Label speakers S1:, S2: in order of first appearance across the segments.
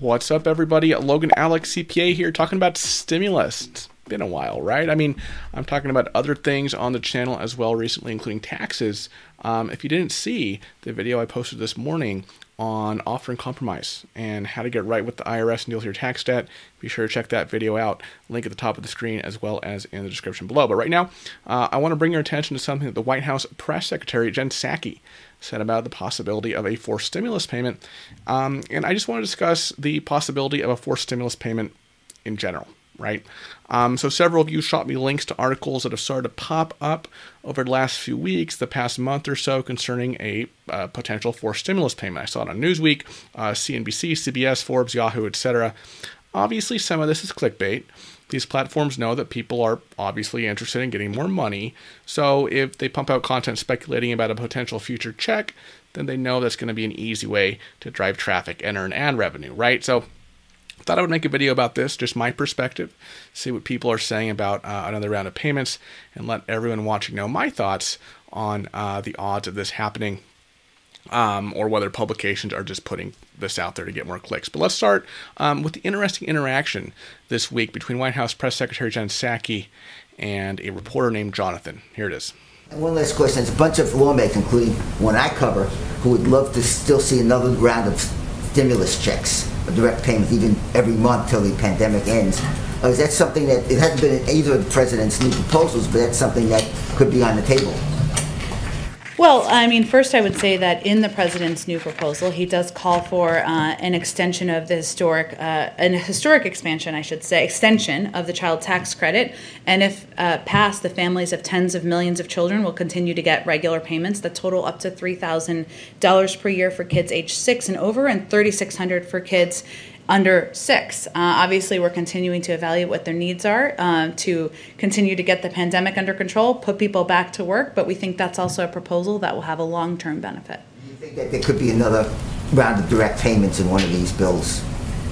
S1: What's up, everybody? Logan Allec CPA here, talking about stimulus. It's been a while, right? I mean, I'm talking about other things on the channel as well recently, including taxes. Um, if you didn't see the video I posted this morning on offer in compromise and how to get right with the IRS and deal with your tax debt, be sure to check that video out. Link at the top of the screen as well as in the description below. But right now, uh, I want to bring your attention to something that the White House press secretary Jen Psaki said about the possibility of a forced stimulus payment. Um, and I just want to discuss the possibility of a forced stimulus payment in general right? Um, so several of you shot me links to articles that have started to pop up over the last few weeks, the past month or so, concerning a uh, potential for stimulus payment. I saw it on Newsweek, uh, CNBC, CBS, Forbes, Yahoo, etc. Obviously, some of this is clickbait. These platforms know that people are obviously interested in getting more money. So if they pump out content speculating about a potential future check, then they know that's going to be an easy way to drive traffic and earn ad revenue, right? So thought I would make a video about this, just my perspective, see what people are saying about uh, another round of payments, and let everyone watching know my thoughts on uh, the odds of this happening, um, or whether publications are just putting this out there to get more clicks. But let's start um, with the interesting interaction this week between White House Press Secretary Jen Psaki and a reporter named Jonathan. Here it is.
S2: One last question. There's a bunch of lawmakers, including one I cover, who would love to still see another round of stimulus checks direct payments even every month till the pandemic ends. Uh, is that something that it hasn't been in either of the president's new proposals, but that's something that could be on the table?
S3: Well, I mean, first I would say that in the president's new proposal, he does call for uh, an extension of the historic, uh, an historic expansion, I should say, extension of the child tax credit. And if uh, passed, the families of tens of millions of children will continue to get regular payments that total up to three thousand dollars per year for kids age six and over, and thirty six hundred for kids under six. Uh, obviously, we're continuing to evaluate what their needs are uh, to continue to get the pandemic under control, put people back to work, but we think that's also a proposal that will have a long term benefit.
S2: Do you think that there could be another round of direct payments in one of these bills?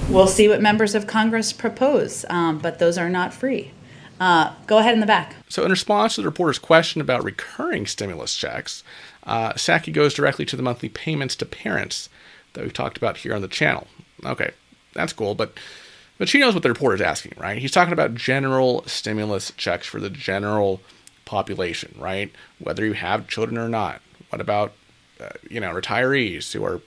S3: We'll see what members of Congress propose, um, but those are not free. Uh, go ahead in the back.
S1: So, in response to the reporter's question about recurring stimulus checks, uh, Psaki goes directly to the monthly payments to parents that we've talked about here on the channel. Okay, that's cool, but but she knows what the reporter's asking, right? He's talking about general stimulus checks for the general population, right? Whether you have children or not. What about uh, you know retirees who are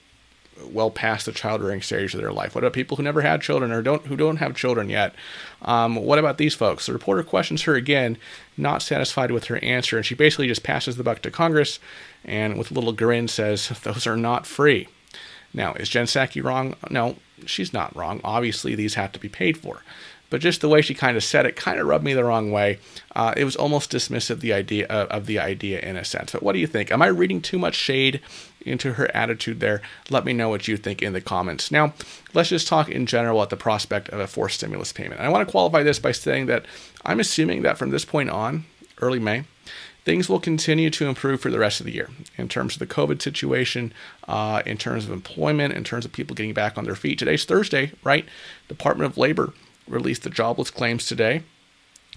S1: well past the child rearing stage of their life? What about people who never had children or don't who don't have children yet? Um, what about these folks? The reporter questions her again, not satisfied with her answer, and she basically just passes the buck to Congress, and with a little grin says, "Those are not free." Now, is Jen Psaki wrong? No, she's not wrong. Obviously, these have to be paid for. But just the way she kind of said it kind of rubbed me the wrong way. Uh, it was almost dismissive the idea of, the idea in a sense. But what do you think? Am I reading too much shade into her attitude there? Let me know what you think in the comments. Now, let's just talk in general at the prospect of a forced stimulus payment. And I want to qualify this by saying that I'm assuming that from this point on, early May, things will continue to improve for the rest of the year in terms of the COVID situation, uh, in terms of employment, in terms of people getting back on their feet. Today's Thursday, right? Department of Labor released the jobless claims today.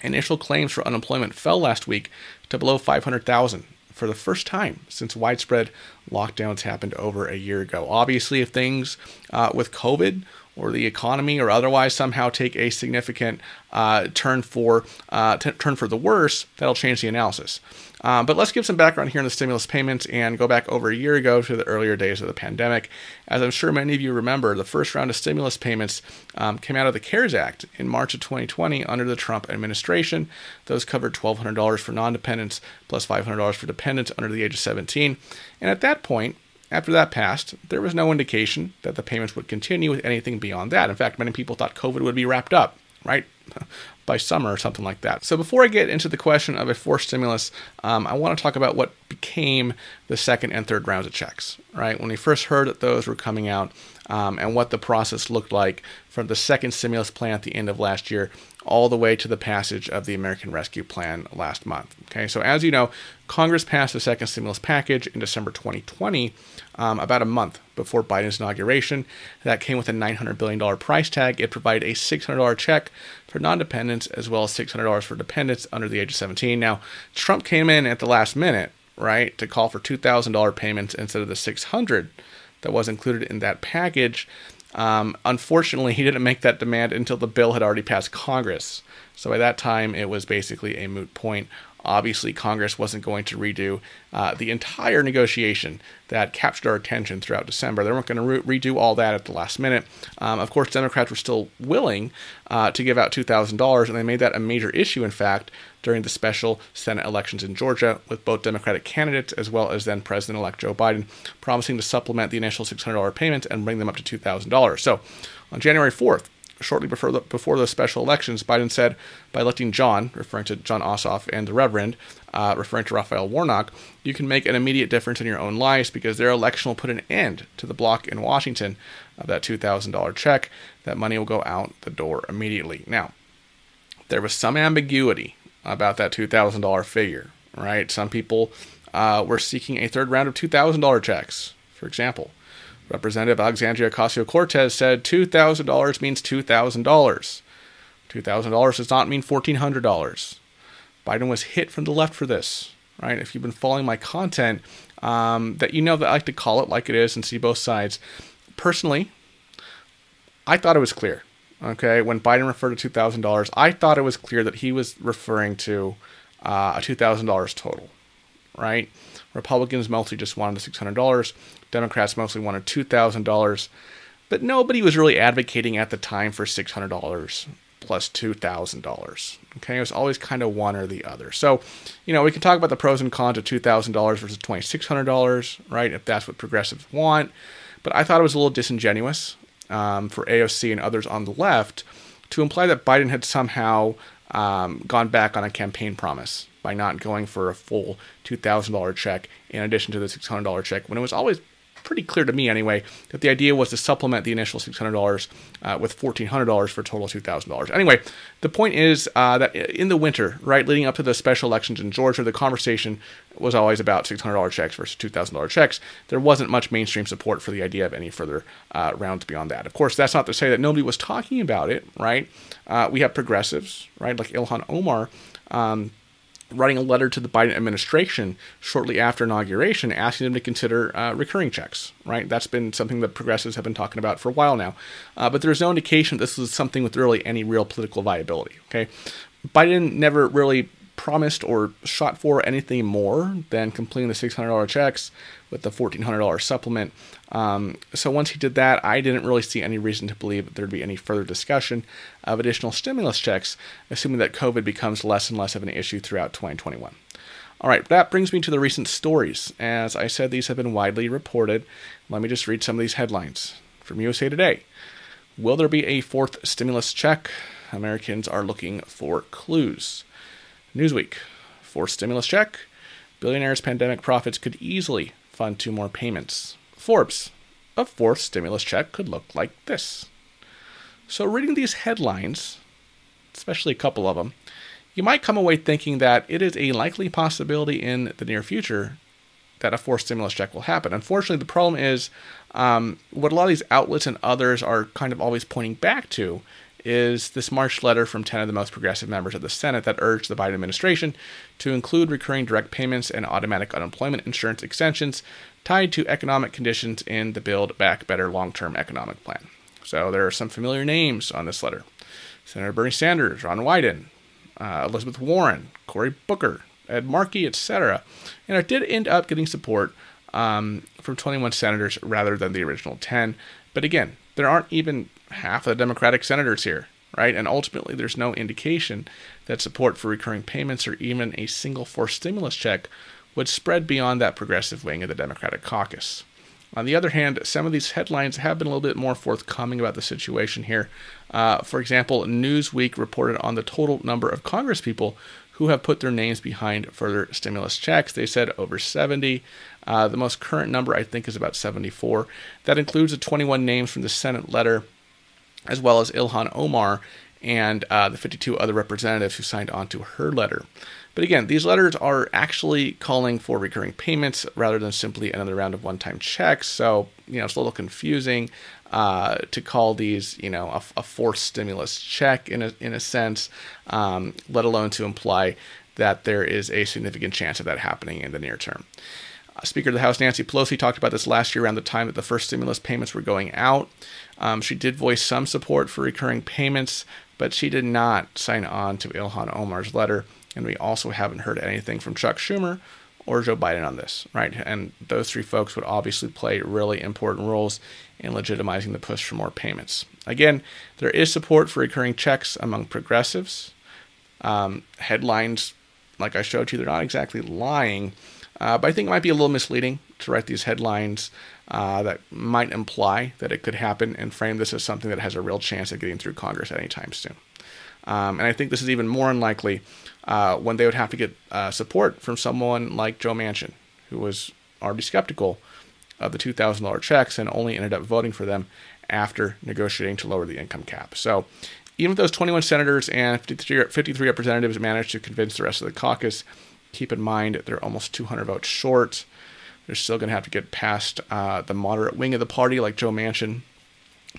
S1: Initial claims for unemployment fell last week to below 500,000 for the first time since widespread lockdowns happened over a year ago. Obviously, if things uh, with COVID or the economy or otherwise somehow take a significant uh, turn for uh, t- turn for the worse, that'll change the analysis. Uh, but let's give some background here on the stimulus payments and go back over a year ago to the earlier days of the pandemic. As I'm sure many of you remember, the first round of stimulus payments um, came out of the CARES Act in March of 2020 under the Trump administration. Those covered $1,200 for non dependents plus $500 for dependents under the age of 17. And at that point, after that passed, there was no indication that the payments would continue with anything beyond that. In fact, many people thought COVID would be wrapped up, right? By summer or something like that. So, before I get into the question of a forced stimulus, um, I want to talk about what became the second and third rounds of checks, right? When we first heard that those were coming out um, and what the process looked like from the second stimulus plan at the end of last year all the way to the passage of the American Rescue Plan last month. Okay, so as you know, Congress passed the second stimulus package in December 2020, um, about a month before Biden's inauguration. That came with a $900 billion price tag. It provided a $600 check for non dependents as well as $600 for dependents under the age of 17. Now, Trump came in at the last minute, right, to call for $2,000 payments instead of the 600 that was included in that package. Um, unfortunately, he didn't make that demand until the bill had already passed Congress. So by that time, it was basically a moot point. Obviously, Congress wasn't going to redo uh, the entire negotiation that captured our attention throughout December. They weren't going to re- redo all that at the last minute. Um, of course, Democrats were still willing uh, to give out $2,000, and they made that a major issue, in fact, during the special Senate elections in Georgia, with both Democratic candidates as well as then President elect Joe Biden promising to supplement the initial $600 payment and bring them up to $2,000. So on January 4th, shortly before the, before the special elections, Biden said by electing Jon, referring to Jon Ossoff, and the Reverend, uh, referring to Raphael Warnock, you can make an immediate difference in your own lives because their election will put an end to the block in Washington of that $2,000 check. That money will go out the door immediately. Now, there was some ambiguity about that $2,000 figure, right? Some people uh, were seeking a third round of $2,000 checks, for example. Representative Alexandria Ocasio Cortez said $2,000 means $2,000. $2,000 does not mean $1,400. Biden was hit from the left for this, right? If you've been following my content, um, that you know that I like to call it like it is and see both sides. Personally, I thought it was clear. Okay, when Biden referred to $2,000, I thought it was clear that he was referring to uh, a $2,000 total, right? Republicans mostly just wanted the $600. Democrats mostly wanted $2,000. But nobody was really advocating at the time for $600 plus $2,000. Okay, it was always kind of one or the other. So, you know, we can talk about the pros and cons of $2,000 versus $2,600, right? If that's what progressives want. But I thought it was a little disingenuous um, for AOC and others on the left to imply that Biden had somehow um, gone back on a campaign promise by not going for a full $2,000 check in addition to the $600 check when it was always pretty clear to me anyway that the idea was to supplement the initial $600 uh, with $1,400 for a total of $2,000. Anyway, the point is uh, that in the winter, right, leading up to the special elections in Georgia, the conversation was always about $600 checks versus $2,000 checks. There wasn't much mainstream support for the idea of any further uh, rounds beyond that. Of course, that's not to say that nobody was talking about it, right? Uh, we have progressives, right, like Ilhan Omar. Um, writing a letter to the Biden administration shortly after inauguration asking them to consider uh, recurring checks, right? That's been something that progressives have been talking about for a while now. Uh, but there's no indication this is something with really any real political viability, okay? Biden never really promised or shot for anything more than completing the $600 checks with the $1,400 supplement. Um, so once he did that, I didn't really see any reason to believe that there'd be any further discussion of additional stimulus checks, assuming that COVID becomes less and less of an issue throughout 2021. All right, that brings me to the recent stories. As I said, these have been widely reported. Let me just read some of these headlines from USA Today. Will there be a fourth stimulus check? Americans are looking for clues. Newsweek, fourth stimulus check. Billionaires' pandemic profits could easily fund two more payments. Forbes, a fourth stimulus check could look like this. So, reading these headlines, especially a couple of them, you might come away thinking that it is a likely possibility in the near future that a fourth stimulus check will happen. Unfortunately, the problem is um, what a lot of these outlets and others are kind of always pointing back to is this March letter from 10 of the most progressive members of the Senate that urged the Biden administration to include recurring direct payments and automatic unemployment insurance extensions tied to economic conditions in the Build Back Better long term economic plan. So there are some familiar names on this letter Senator Bernie Sanders, Ron Wyden, uh, Elizabeth Warren, Cory Booker, Ed Markey, etc. And it did end up getting support um, from 21 senators rather than the original 10. But again, there aren't even half of the Democratic senators here, right? And ultimately, there's no indication that support for recurring payments or even a single forced stimulus check would spread beyond that progressive wing of the Democratic caucus. On the other hand, some of these headlines have been a little bit more forthcoming about the situation here. Uh, for example, Newsweek reported on the total number of Congresspeople who have put their names behind further stimulus checks. They said over 70. Uh, the most current number, I think, is about 74. That includes the 21 names from the Senate letter, as well as Ilhan Omar and uh, the 52 other representatives who signed on to her letter. But again, these letters are actually calling for recurring payments rather than simply another round of one time checks. So, you know, it's a little confusing uh, to call these, you know, a, a, forced stimulus check in a, in a sense, um, let alone to imply that there is a significant chance of that happening in the near term. Speaker of the House Nancy Pelosi talked about this last year around the time that the first stimulus payments were going out. Um, she did voice some support for recurring payments, but she did not sign on to Ilhan Omar's letter. And we also haven't heard anything from Chuck Schumer or Joe Biden on this, right? And those three folks would obviously play really important roles in legitimizing the push for more payments. Again, there is support for recurring checks among progressives. Um, headlines, like I showed you, they're not exactly lying, uh, but I think it might be a little misleading to write these headlines uh, that might imply that it could happen and frame this as something that has a real chance of getting through Congress anytime soon. Um, and I think this is even more unlikely uh, when they would have to get uh, support from someone like Joe Manchin, who was already skeptical of the $2,000 checks and only ended up voting for them after negotiating to lower the income cap. So even if those 21 senators and 53, 53 representatives managed to convince the rest of the caucus, keep in mind they're almost 200 votes short. They're still going to have to get past uh, the moderate wing of the party, like Joe Manchin.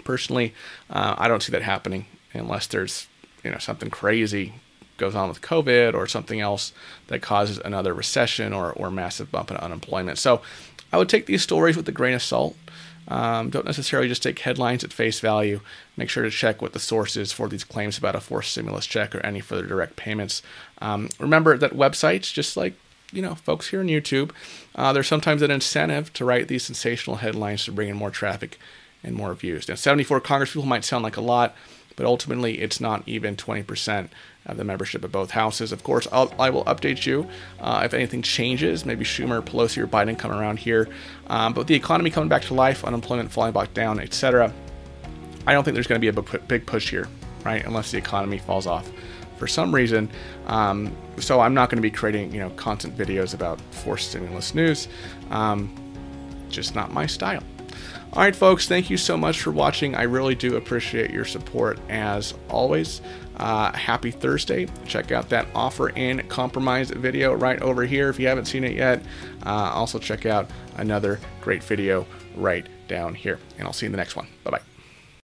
S1: Personally, uh, I don't see that happening unless there's you know something crazy goes on with COVID or something else that causes another recession or, or massive bump in unemployment. So I would take these stories with a grain of salt. Um, don't necessarily just take headlines at face value. Make sure to check what the source is for these claims about a forced stimulus check or any further direct payments. Um, remember that websites, just like you know, folks here on YouTube, uh, there's sometimes an incentive to write these sensational headlines to bring in more traffic and more views. Now, 74 Congress people might sound like a lot, but ultimately it's not even 20% of the membership of both houses. Of course, I'll, I will update you uh, if anything changes. Maybe Schumer, Pelosi, or Biden come around here. Um, but the economy coming back to life, unemployment falling back down, etc., I don't think there's going to be a big push here, right? Unless the economy falls off for some reason. Um, so I'm not going to be creating, you know, constant videos about forced stimulus news. Um, just not my style. All right, folks, thank you so much for watching. I really do appreciate your support as always. Uh, happy Thursday. Check out that offer in compromise video right over here if you haven't seen it yet. Uh, also, check out another great video right down here. And I'll see you in the next one. Bye bye.